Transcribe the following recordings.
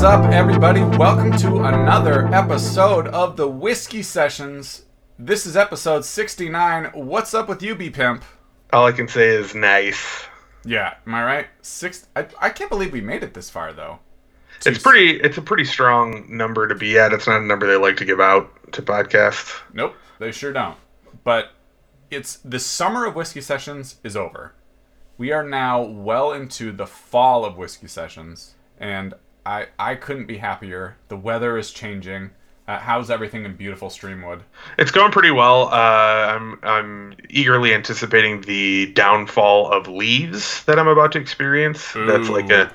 Is up, everybody? Welcome to another episode of the Whiskey Sessions. This is episode 69. What's up with you, B Pimp? All I can say is nice. Yeah, am I right? Six. I, I can't believe we made it this far, though. It's pretty. It's a pretty strong number to be at. It's not a number they like to give out to podcasts. Nope, they sure don't. But it's the summer of Whiskey Sessions is over. We are now well into the fall of Whiskey Sessions, and I I couldn't be happier. The weather is changing. Uh, how's everything in beautiful Streamwood? It's going pretty well. Uh, I'm I'm eagerly anticipating the downfall of leaves that I'm about to experience. That's like a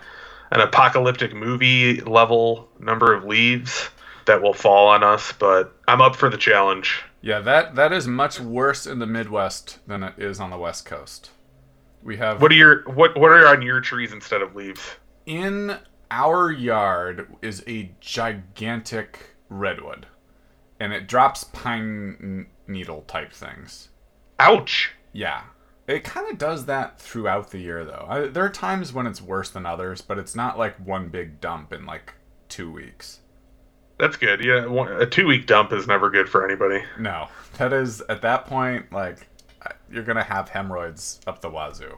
an apocalyptic movie level number of leaves that will fall on us. But I'm up for the challenge. Yeah, that that is much worse in the Midwest than it is on the West Coast. We have What are your what what are on your trees instead of leaves? in our yard is a gigantic redwood, and it drops pine needle type things. Ouch. Yeah, it kind of does that throughout the year though. I, there are times when it's worse than others, but it's not like one big dump in like two weeks. That's good. Yeah, one, a two week dump is never good for anybody. No, that is at that point like uh, you're gonna have hemorrhoids up the wazoo.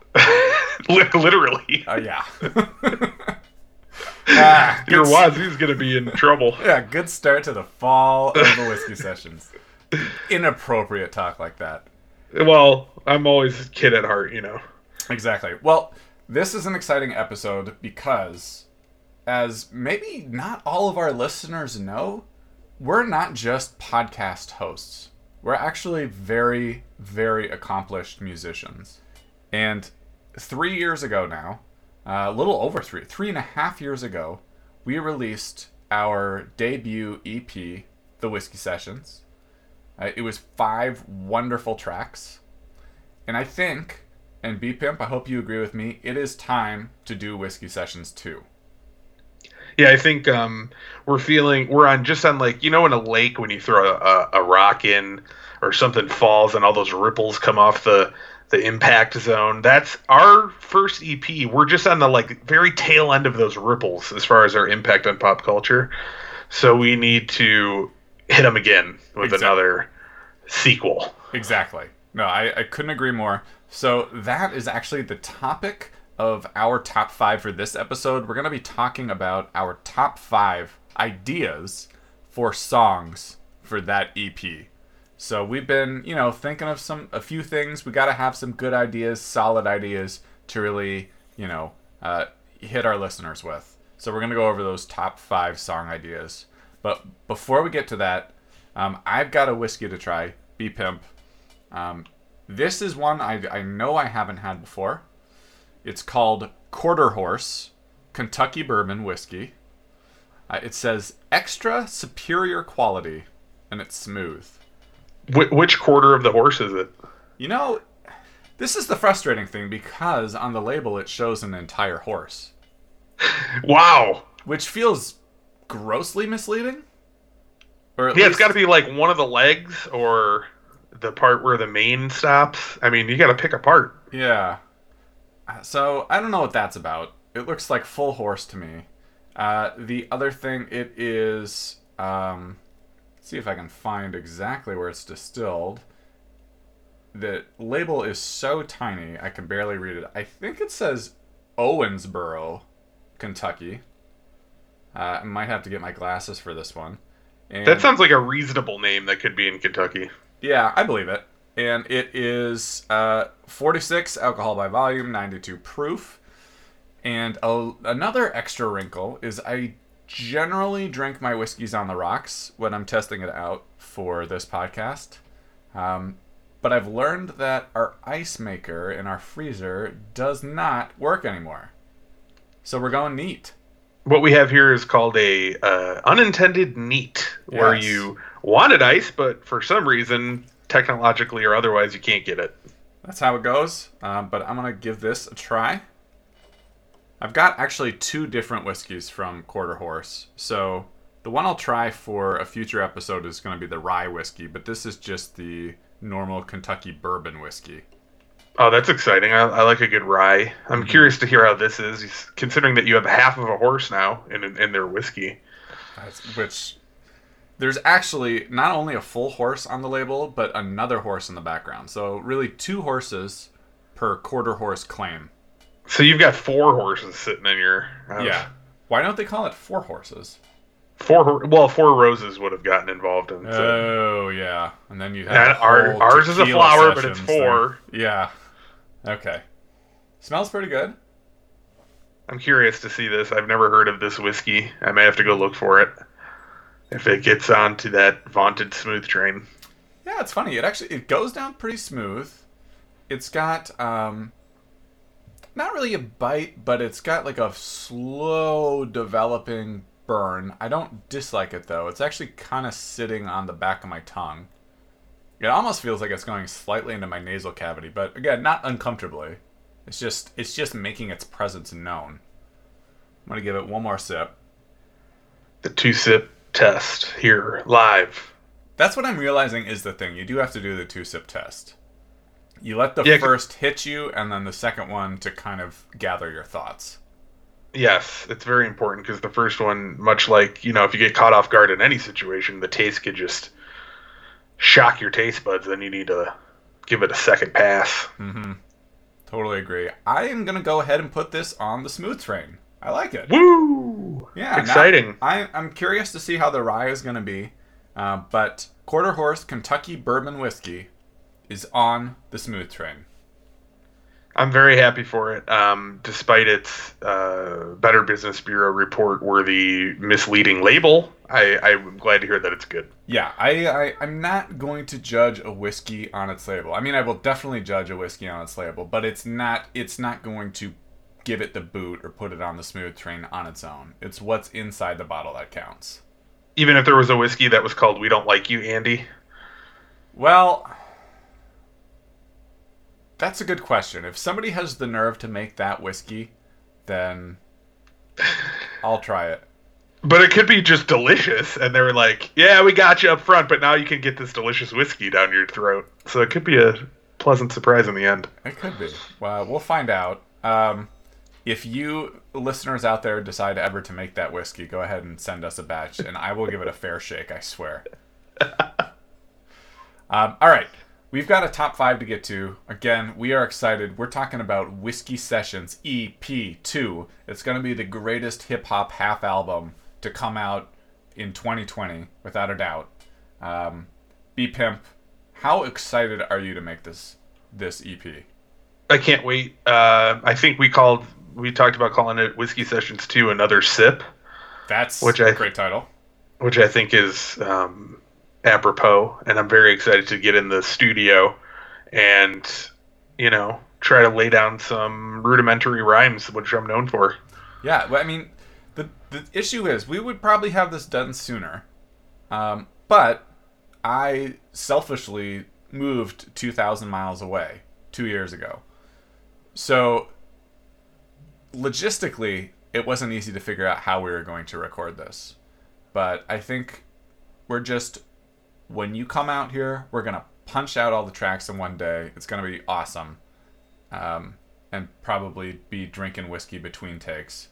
Literally. Oh yeah. ah, Your wazoo's gonna be in trouble. Yeah, good start to the fall of the whiskey sessions. Inappropriate talk like that. Well, I'm always a kid at heart, you know. Exactly. Well, this is an exciting episode because, as maybe not all of our listeners know, we're not just podcast hosts. We're actually very, very accomplished musicians. And three years ago now, a little over three, three and a half years ago, we released our debut EP, The Whiskey Sessions. Uh, it was five wonderful tracks. And I think, and B Pimp, I hope you agree with me, it is time to do Whiskey Sessions 2. Yeah, I think um, we're feeling we're on just on like you know in a lake when you throw a, a rock in or something falls and all those ripples come off the the impact zone. That's our first EP. We're just on the like very tail end of those ripples as far as our impact on pop culture. So we need to hit them again with Exactly. another sequel. Exactly. No, I, I couldn't agree more. So that is actually the topic of our top five for this episode. We're going to be talking about our top five ideas for songs for that EP. So we've been, you know, thinking of some a few things. We got to have some good ideas, solid ideas to really, you know, uh, hit our listeners with. So we're gonna go over those top five song ideas. But before we get to that, um, I've got a whiskey to try. B Pimp. Um, this is one I, I know I haven't had before. It's called Quarter Horse Kentucky Bourbon Whiskey. Uh, it says extra superior quality, and it's smooth. Wh- which quarter of the horse is it? You know, this is the frustrating thing because on the label it shows an entire horse, Wow. which feels grossly misleading. Or Yeah, it's got to be like one of the legs or the part where the mane stops. I mean, you got to pick a part. Yeah. So I don't know what that's about. It looks like full horse to me. Uh, the other thing, it is. Um, see if I can find exactly where it's distilled. The label is so tiny I can barely read it. I think it says Owensboro, Kentucky. Uh, I might have to get my glasses for this one. And That sounds like a reasonable name that could be in Kentucky. yeah, I believe it. And it is uh, 46 alcohol by volume, 92 proof. And a, another extra wrinkle is I generally drink my whiskeys on the rocks when I'm testing it out for this podcast. Um, but I've learned that our ice maker in our freezer does not work anymore. So we're going neat. What we have here is called a uh, unintended neat, where you wanted ice, but for some reason, technologically or otherwise, you can't get it. That's how it goes. Um, but I'm gonna give this a try. I've got actually two different whiskeys from Quarter Horse. So the one I'll try for a future episode is gonna be the rye whiskey, but this is just the normal Kentucky bourbon whiskey. Oh, that's exciting. I, I like a good rye. I'm Mm-hmm. curious to hear how this is, considering that you have half of a horse now in in their whiskey. That's- which there's actually not only a full horse on the label, but another horse in the background. So really, two horses per quarter horse claim. So you've got four horses sitting in your house. Yeah. Why don't they call it four horses? Four. Well, four roses would have gotten involved in. it. Oh yeah, and then you have our- ours is a flower, but it's thing. four. Yeah. Okay. Smells pretty good. I'm curious to see this. I've never heard of this whiskey. I may have to go look for it if it gets onto that vaunted smooth train. Yeah, it's funny. It actually it goes down pretty smooth. It's got um not really a bite, but it's got like a slow developing burn. I don't dislike it though. It's actually kind of sitting on the back of my tongue. It almost feels like it's going slightly into my nasal cavity, but again, not uncomfortably. It's just it's just making its presence known. I'm going to give it one more sip. The two sip test here live. That's what I'm realizing is the thing. You do have to do the two sip test. You let the Yeah, first hit you, and then the second one to kind of gather your thoughts. Yes, it's very important because the first one, much like you know, if you get caught off guard in any situation, the taste could just shock your taste buds. Then you need to give it a second pass. Totally agree. I am gonna go ahead and put this on the smooth train. I like it. Woo! Yeah, exciting. I, I'm curious to see how the rye is gonna be, uh, but quarter horse Kentucky bourbon whiskey is on the smooth train. I'm very happy for it, um, despite its uh, Better Business Bureau report worthy misleading label. I, I'm glad to hear that it's good. Yeah, I, I I'm not going to judge a whiskey on its label. I mean, I will definitely judge a whiskey on its label, but it's not it's not going to give it the boot or put it on the smooth train on its own. It's what's inside the bottle that counts. Even if there was a whiskey that was called "We Don't Like You, Andy," Well, that's a good question. If somebody has the nerve to make that whiskey, then I'll try it. but it could be just delicious, and they were like, "Yeah, we got you up front, but now you can get this delicious whiskey down your throat." So it could be a pleasant surprise in the end. It could be. Well, we'll find out. Um, if you listeners out there decide ever to make that whiskey, go ahead and send us a batch, and I will give it a fair shake. I swear. um, all right, we've got a top five to get to. Again, we are excited. We're talking about Whiskey Sessions EP two. It's going to be the greatest hip hop half album to come out in 2020, without a doubt. Um, B Pimp, how excited are you to make this this EP? I can't wait. Uh, I think we called, we talked about calling it Whiskey Sessions Two, another sip. That's Which a I- great title. which I think is um, apropos. And I'm very excited to get in the studio and, you know, try to lay down some rudimentary rhymes, which I'm known for. Yeah, well, I mean, the the issue is we would probably have this done sooner, um, but I selfishly moved two thousand miles away two years ago, so logistically it wasn't easy to figure out how we were going to record this. But I think we're just when you come out here, we're gonna punch out all the tracks in one day. It's gonna be awesome. Um, and probably be drinking whiskey between takes.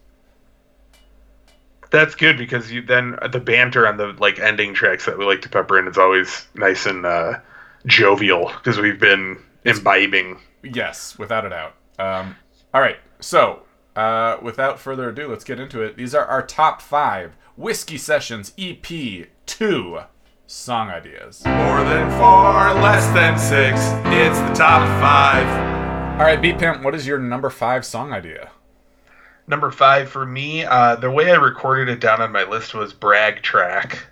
That's good because you then the banter on the like ending tracks that we like to pepper in is always nice and uh, jovial because we've been imbibing. Yes, without a doubt. Um, all right, so uh, without further ado, let's get into it. These are our top five Whiskey Sessions EP 2 song ideas. More than four, less than six. It's the top five. All right, B Pimp, what is your number five song idea? Number five for me, uh, the way I recorded it down on my list was brag track.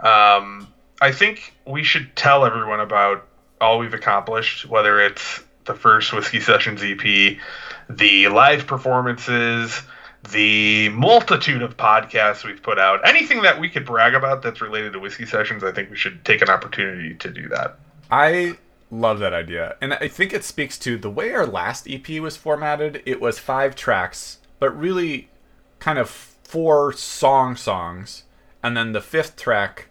Um, I think we should tell everyone about all we've accomplished, whether it's the first Whiskey Sessions EP, the live performances, the multitude of podcasts we've put out. Anything that we could brag about that's related to Whiskey Sessions, I think we should take an opportunity to do that. I love that idea. And I think it speaks to the way our last EP was formatted. It was five tracks, but really kind of four song songs. And then the fifth track,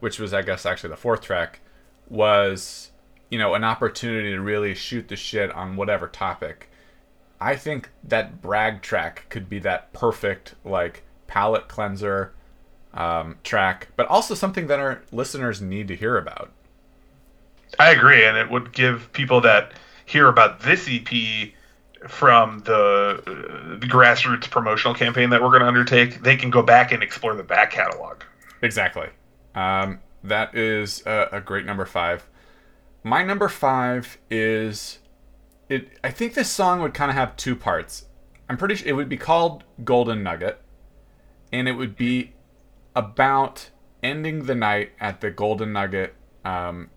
which was, I guess, actually the fourth track, was you know, an opportunity to really shoot the shit on whatever topic, I think that brag track could be that perfect like palate cleanser um, track, but also something that our listeners need to hear about. I agree, and it would give people that hear about this EP from the, uh, the grassroots promotional campaign that we're going to undertake, they can go back and explore the back catalog. Exactly. Um, that is a, a great number five. My number five is it. I think this song would kind of have two parts. I'm pretty sure it would be called Golden Nugget, and it would be about ending the night at the Golden Nugget um,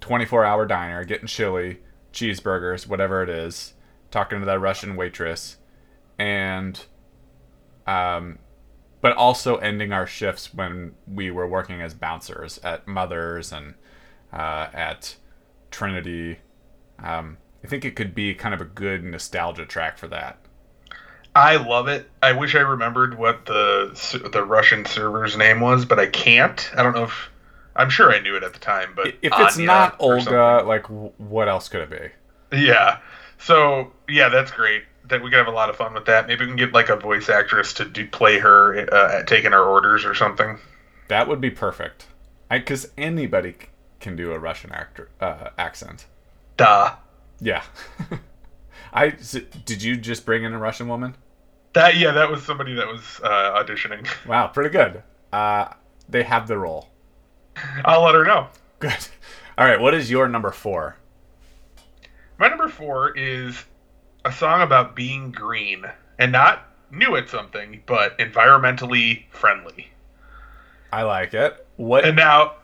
24 hour diner, getting chili, cheeseburgers, whatever it is, talking to that Russian waitress, and um, but also ending our shifts when we were working as bouncers at Mothers and uh, at Trinity. Um, I think it could be kind of a good nostalgia track for that. I love it. I wish I remembered what the the Russian server's name was, but I can't. I don't know if I'm sure I knew it at the time, but If it's Anya not Olga, like what else could it be? yeah. So yeah, that's great. That we could have a lot of fun with that. Maybe we can get like a voice actress to do play her uh, at taking our orders or something. That would be perfect. Because anybody can do a Russian actor uh, accent. Duh. Yeah. I did you just bring in a Russian woman? That yeah, that was somebody that was uh, auditioning. Wow, pretty good. Uh, they have the role. I'll let her know. Good. All right, what is your number four? My number four is a song about being green and not new at something, but environmentally friendly. I like it. What? And now,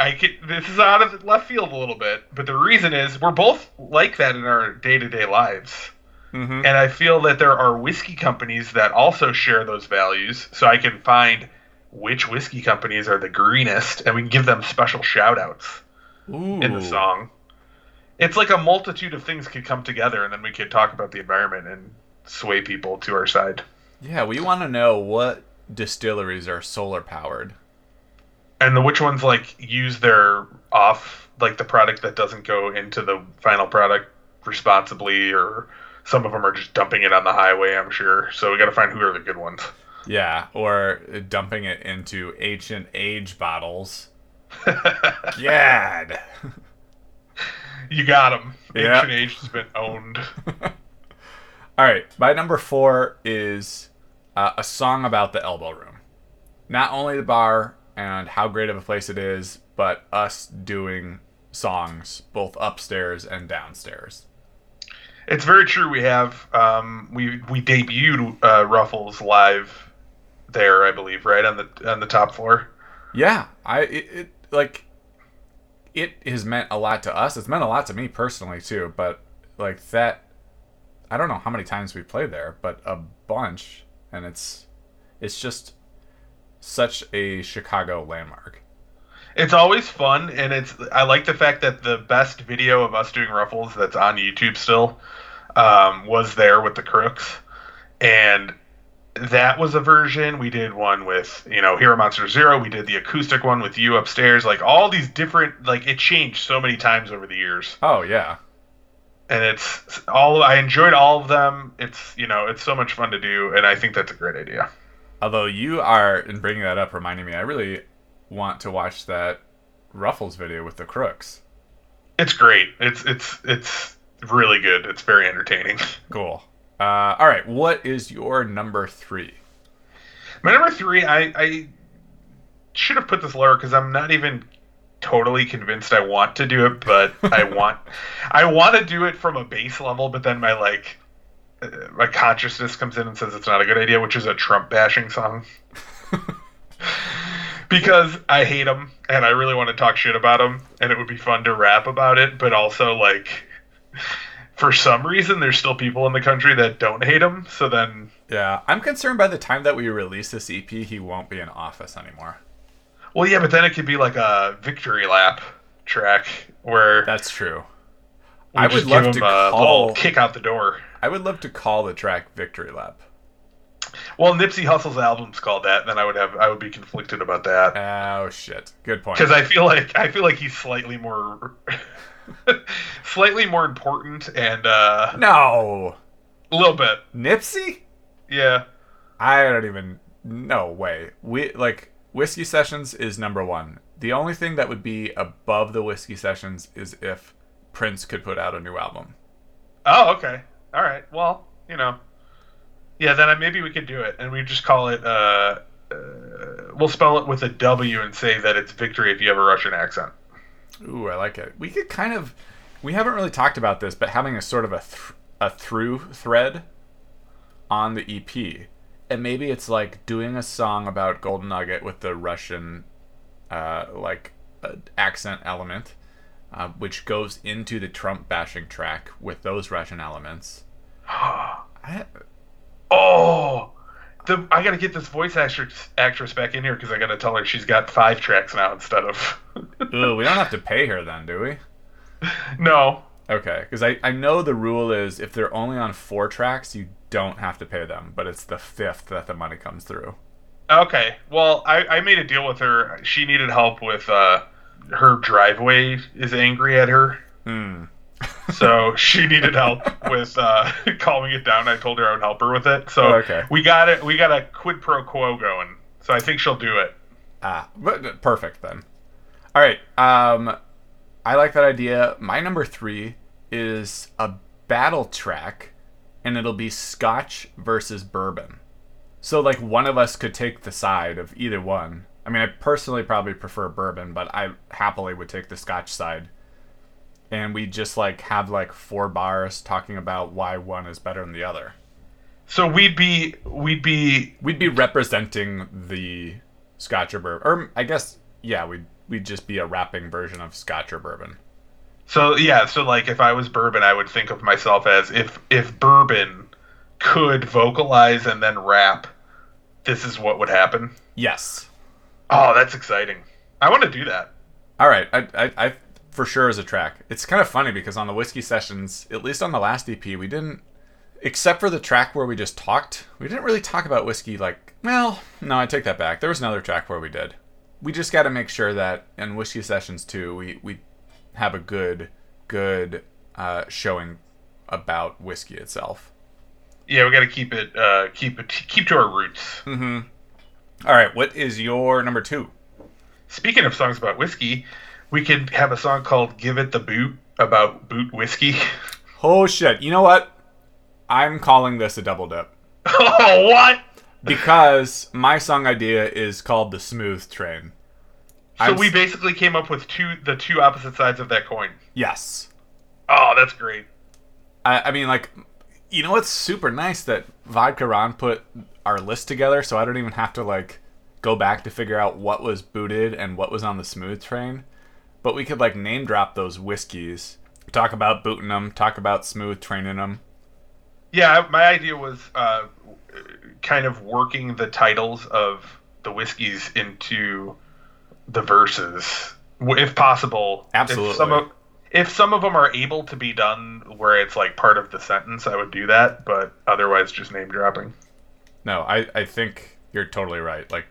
I get this is out of left field a little bit, but the reason is we're both like that in our day to day lives. Mhm. And I feel that there are whiskey companies that also share those values, so I can find which whiskey companies are the greenest, and we can give them special shout outs in the song. It's like a multitude of things could come together, and then we could talk about the environment and sway people to our side. Yeah, we want to know what distilleries are solar powered. And the which ones like use their off like the product that doesn't go into the final product responsibly, or some of them are just dumping it on the highway. I'm sure. So we got to find who are the good ones. Yeah, or dumping it into ancient age bottles. Gad. You got them. Yeah. Ancient Age has been owned. All right, my number four is uh, a song about the elbow room. Not only the bar and how great of a place it is, but us doing songs both upstairs and downstairs. It's very true. We have um, we we debuted uh, Ruffles live there, I believe, right on the on the top floor. Yeah, I it, it like it has meant a lot to us. It's meant a lot to me personally too. But like that, I don't know how many times we played there, but a bunch, and it's it's just such a Chicago landmark. It's always fun, and it's I like the fact that the best video of us doing Ruffles that's on YouTube still um, was there with the Crooks, and that was a version. We did one with you know Hero Monster Zero. We did the acoustic one with you upstairs. Like all these different like it changed so many times over the years, Oh yeah, and it's all I enjoyed all of them. It's you know it's so much fun to do, and I think that's a great idea. Although you are, in bringing that up, reminding me, I really want to watch that Ruffles video with the Crooks. It's great. It's it's it's really good. It's very entertaining. Cool. Uh, all right, what is your number three? My number three, I, I should have put this lower because I'm not even totally convinced I want to do it, but I want I want to do it from a base level, but then my like Uh, my consciousness comes in and says it's not a good idea, which is a Trump bashing song. because I hate him and I really want to talk shit about him and it would be fun to rap about it, but also like for some reason there's still people in the country that don't hate him, so then Yeah, I'm concerned by the time that we release this EP, he won't be in office anymore. Well, yeah, but then it could be like a victory lap track where That's true. I would love give to call. little kick out the door. I would love to call the track "Victory Lap." Well, Nipsey Hussle's album's called that, then I would have I would be conflicted about that Oh shit! Good point. because I feel like I feel like he's slightly more slightly more important and uh, No, a little bit. Nipsey. Yeah. I don't even. No way. We like whiskey sessions is number one. The only thing that would be above the whiskey sessions is if Prince could put out a new album. Oh, okay. All right. Well, you know. Yeah, then I, maybe we could do it, and we just call it. Uh, uh, we'll spell it with a W and say that it's victory if you have a Russian accent. Ooh, I like it. We could kind of. We haven't really talked about this, but having a sort of a th- a through thread on the EP, and maybe it's like doing a song about Golden Nugget with the Russian, uh, like uh, accent element, uh, which goes into the Trump bashing track with those Russian elements. I, Oh, the I gotta get this voice actress actress back in here because I gotta tell her she's got five tracks now instead of. ooh, we don't have to pay her then, do we? no. Okay, because I, I know the rule is if they're only on four tracks, you don't have to pay them, but it's the fifth that the money comes through. Okay. Well, I, I made a deal with her. She needed help with uh, her driveway is angry at her. Hmm. so she needed help with uh, calming it down. I told her I would help her with it. So Oh, okay. we got it. We got a quid pro quo going. So I think she'll do it. Ah, but perfect then. All right. Um, I like that idea. My number three is a battle track, and it'll be Scotch versus bourbon. So like one of us could take the side of either one. I mean, I personally probably prefer bourbon, but I happily would take the Scotch side. And we just like have like four bars talking about why one is better than the other. So we'd be we'd be We'd be representing the Scotch or bourbon, or I guess yeah, we'd we'd just be a rapping version of Scotch or bourbon. so yeah. So like if I was bourbon, I would think of myself as if if bourbon could vocalize and then rap, this is what would happen. Yes. Oh, that's exciting. I want to do that. All right, I, I, I for sure is a track. It's kind of funny because on the whiskey sessions, at least on the last EP, we didn't, except for the track where we just talked, we didn't really talk about whiskey. Like, well, no, I take that back. There was another track where we did. We just got to make sure that in whiskey sessions too, we we have a good good uh, showing about whiskey itself. Yeah, we got to keep it uh, keep it keep to our roots. Mm-hmm. All right, what is your number two? Speaking of songs about whiskey, we could have a song called "Give It the Boot" about boot whiskey. Oh shit! You know what? I'm calling this a double dip. oh, what? because my song idea is called the smooth train So I'm we basically came up with two the two opposite sides of that coin. yes Oh, that's great. I, I mean like you know what's super nice that vodka ron put our list together so i don't even have to like go back to figure out what was booted and what was on the smooth train but we could like name drop those whiskeys talk about booting them talk about smooth training them Yeah, my idea was uh, kind of working the titles of the whiskeys into the verses, if possible. Absolutely. If some of, if some of them are able to be done where it's like part of the sentence, I would do that. But otherwise, just name dropping. No, I, I think you're totally right. Like,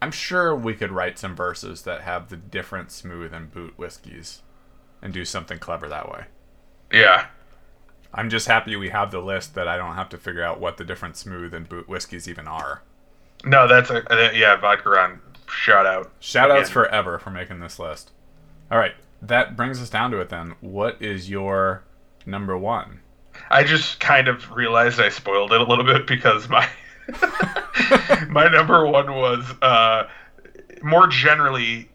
I'm sure we could write some verses that have the different smooth and boot whiskeys and do something clever that way. Yeah. I'm just happy we have the list that I don't have to figure out what the different smooth and boot whiskeys even are. No, that's a uh, yeah. Vodka Ron, shout out. Shout outs forever for making this list. All right, that brings us down to it then. What is your number one? I just kind of realized I spoiled it a little bit because my my number one was uh, more generally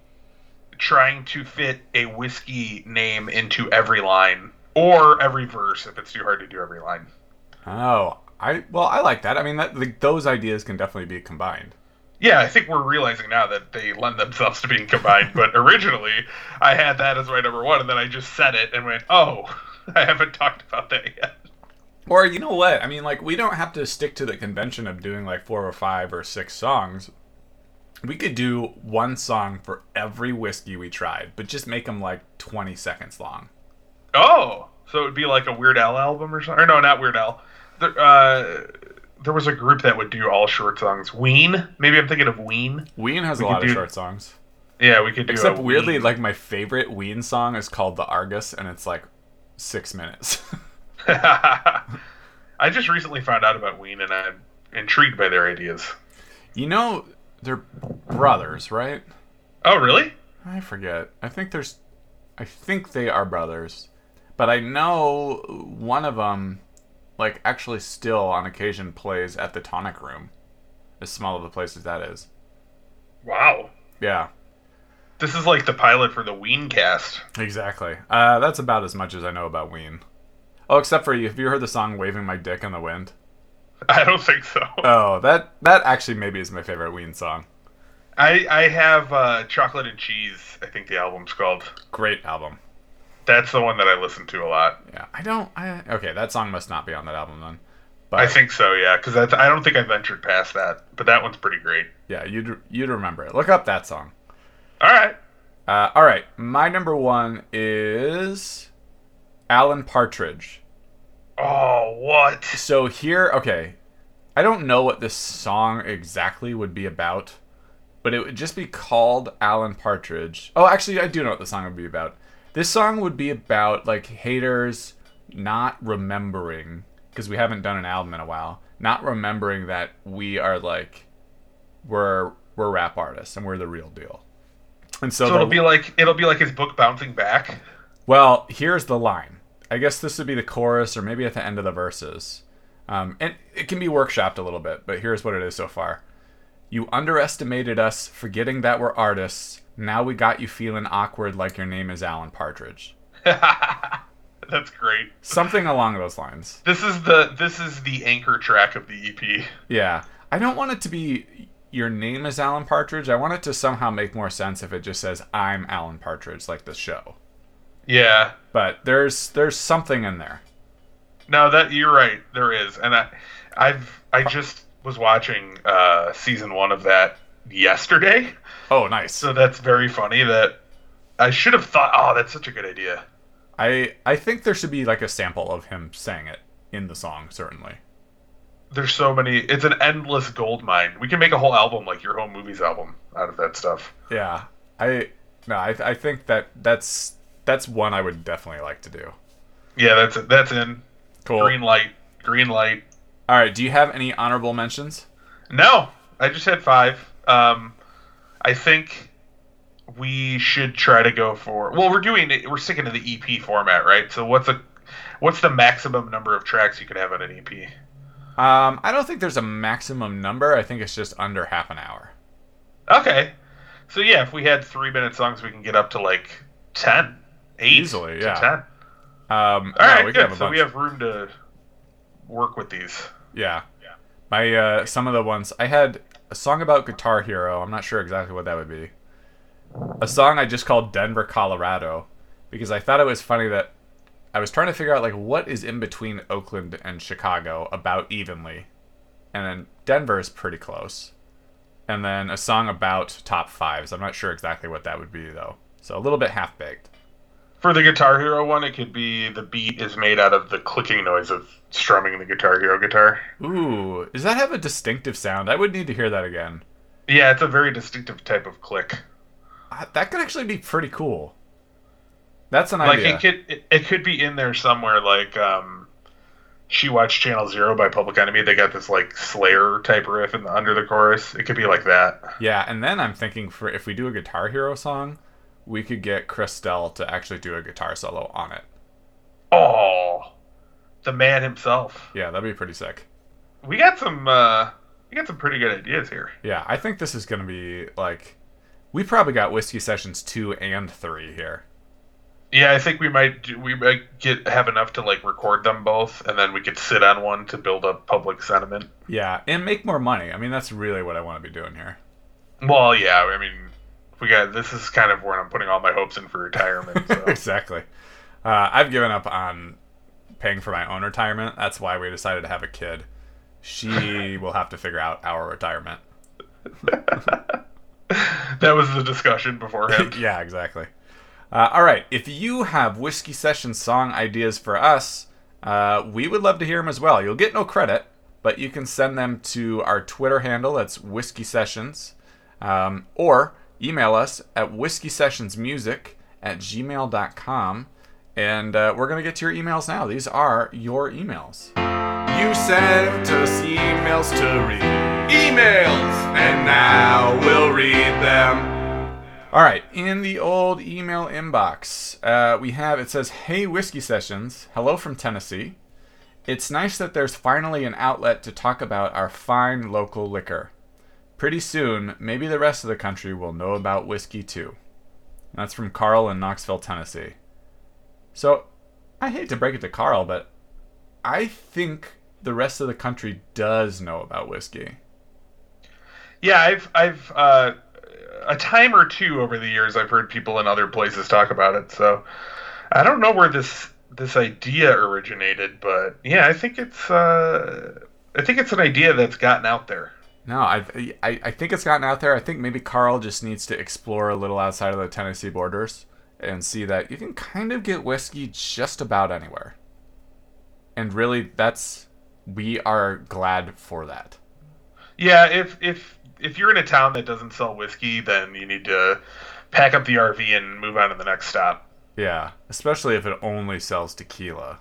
trying to fit a whiskey name into every line or every verse if it's too hard to do every line. Oh, I well, I like that. I mean, that like, those ideas can definitely be combined. Yeah, I think we're realizing now that they lend themselves to being combined. but originally, I had that as my number one, and then I just said it and went, "Oh, I haven't talked about that yet." Or you know what? I mean, like we don't have to stick to the convention of doing like four or five or six songs. We could do one song for every whiskey we tried, but just make them like 20 seconds long. Oh, so it would be like a Weird Al album or something? Or no, not Weird Al. There, uh, there was a group that would do all short songs. Ween? Maybe I'm thinking of Ween. Ween has We a lot of short songs. Yeah, we could do. Except a weirdly, Ween. like my favorite Ween song is called "The Argus," and it's like six minutes. I just recently found out about Ween, and I'm intrigued by their ideas. you know, they're brothers, right? Oh, really? I forget. I think there's, I think they are brothers, but I know one of them, like actually still on occasion plays at the Tonic Room, as small of a place as that is. Wow. Yeah, This is like the pilot for the Ween cast. exactly. Uh, that's about as much as I know about Ween. Oh, except for you. Have you heard the song "Waving My Dick in the Wind"? I don't think so. Oh, that that actually maybe is my favorite Ween song. I I have uh, Chocolate and Cheese. I think the album's called. Great album. That's the one that I listen to a lot. Yeah, I don't. I okay, that song must not be on that album then. But I think so, yeah, because I don't think I ventured past that. But that one's pretty great. yeah, you'd you'd remember it. Look up that song. All right. Uh, all right, my number one is Alan Partridge. Oh, what? So here, okay, I don't know what this song exactly would be about, but it would just be called Alan Partridge. Oh, actually, I do know what the song would be about. This song would be about like haters not remembering because we haven't done an album in a while, not remembering that we are like we're we're rap artists and we're the real deal. And so, So the- it'll be like it'll be like his book bouncing back. well, here's the line. I guess this would be the chorus or maybe at the end of the verses. Um, and it can be workshopped a little bit, but here's what it is so far. You underestimated us, forgetting that we're artists. Now we got you feeling awkward like your name is Alan Partridge. That's great. Something along those lines. This is the this is the anchor track of the EP. Yeah. I don't want it to be your name is Alan Partridge. I want it to somehow make more sense if it just says I'm Alan Partridge like the show. Yeah. But there's there's something in there. No, that you're right. There is, and I, I've I just was watching uh, season one of that yesterday. Oh, nice. So that's very funny. That I should have thought. Oh, that's such a good idea. I I think there should be like a sample of him saying it in the song, certainly. There's so many. It's an endless gold mine. We can make a whole album like your home movies album out of that stuff. Yeah. I no, I I think that that's that's one I would definitely like to do. Yeah, that's that's in. Cool. Green light. Green light. All right, do you have any honorable mentions? No, I just had five. Um, I think we should try to go for. Well, we're doing it. We're sticking to the EP format, right? So what's a what's the maximum number of tracks you could have on an EP? Um, I don't think there's a maximum number. I think it's just under half an hour. Okay, so yeah, if we had three minute songs, we can get up to like 10, 8 Easily, to yeah. ten. Um, All no, right, we good. so we have room to work with these. Yeah. My uh, some of the ones I had a song about Guitar Hero. I'm not sure exactly what that would be. A song I just called Denver, Colorado, because I thought it was funny that I was trying to figure out like what is in between Oakland and Chicago about evenly, and then Denver is pretty close, and then a song about top fives. I'm not sure exactly what that would be though, so a little bit half baked. For the Guitar Hero one, it could be the beat is made out of the clicking noise of strumming the Guitar Hero guitar. Ooh, does that have a distinctive sound? I would need to hear that again. Yeah, it's a very distinctive type of click. Uh, That could actually be pretty cool. That's an like idea. it could it, it could be in there somewhere like um she watched channel zero by public enemy they got this like slayer type riff in the under the chorus it could be like that Yeah, and then I'm thinking for if we do a Guitar Hero song, we could get Christelle to actually do a guitar solo on it. oh the man himself Yeah, that'd be pretty sick. we got some uh we got some pretty good ideas here Yeah, I think this is gonna be like we probably got whiskey sessions two and three here. yeah i think we might we might get have enough to like record them both and then we could sit on one to build up public sentiment Yeah, and make more money. I mean, that's really what I want to be doing here. well yeah i mean we got this is kind of where i'm putting all my hopes in for retirement so. exactly. Uh, I've given up on paying for my own retirement. That's why we decided to have a kid. She will have to figure out our retirement. that was the discussion beforehand yeah, exactly. Uh, all right. If you have Whiskey Session song ideas for us, uh, we would love to hear them as well. You'll get no credit, but you can send them to our Twitter handle. That's Whiskey Sessions. Um, or email us at whiskeysessionsmusic at gmail.com. And uh, we're going to get to your emails now. These are your emails. You sent us emails to read. Emails! And now we'll read them. All right, in the old email inbox, uh, we have it says, Hey, Whiskey Sessions, hello from Tennessee. It's nice that there's finally an outlet to talk about our fine local liquor. Pretty soon, maybe the rest of the country will know about whiskey too. That's from Carl in Knoxville, Tennessee. So, I hate to break it to Carl, but I think the rest of the country does know about whiskey. Yeah, I've I've uh, a time or two over the years I've heard people in other places talk about it. So I don't know where this this idea originated, but yeah, I think it's uh, I think it's an idea that's gotten out there. No, I, I I think it's gotten out there. I think maybe Carl just needs to explore a little outside of the Tennessee borders and see that you can kind of get whiskey just about anywhere. And really, that's we are glad for that. Yeah, if if if you're in a town that doesn't sell whiskey, then you need to pack up the RV and move on to the next stop. Yeah, especially if it only sells tequila.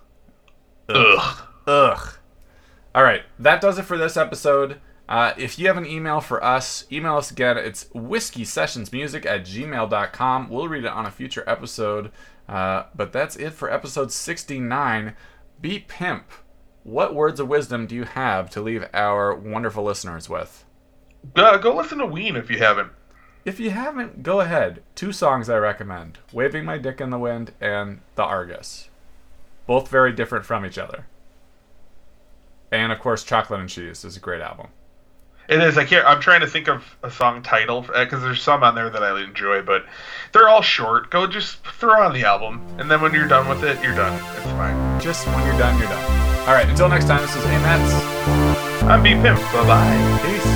Ugh. Ugh. All right, that does it for this episode. Uh, if you have an email for us, email us again. It's whiskeysessionsmusic at gmail.com. We'll read it on a future episode. Uh, but that's it for episode 69. B Pimp. What words of wisdom do you have to leave our wonderful listeners with? Uh, go listen to Ween if you haven't. If you haven't, go ahead. Two songs I recommend Waving My Dick in the Wind and The Argus. Both very different from each other. And of course, Chocolate and Cheese is a great album. It is. I can't. I'm trying to think of a song title uh, because there's some on there that I enjoy, but they're all short. Go just throw on the album, and then when you're done with it, you're done. It's fine. Just when you're done, you're done. All right, until next time, this is Hey Mets. I'm B Pimp. Bye bye. Peace.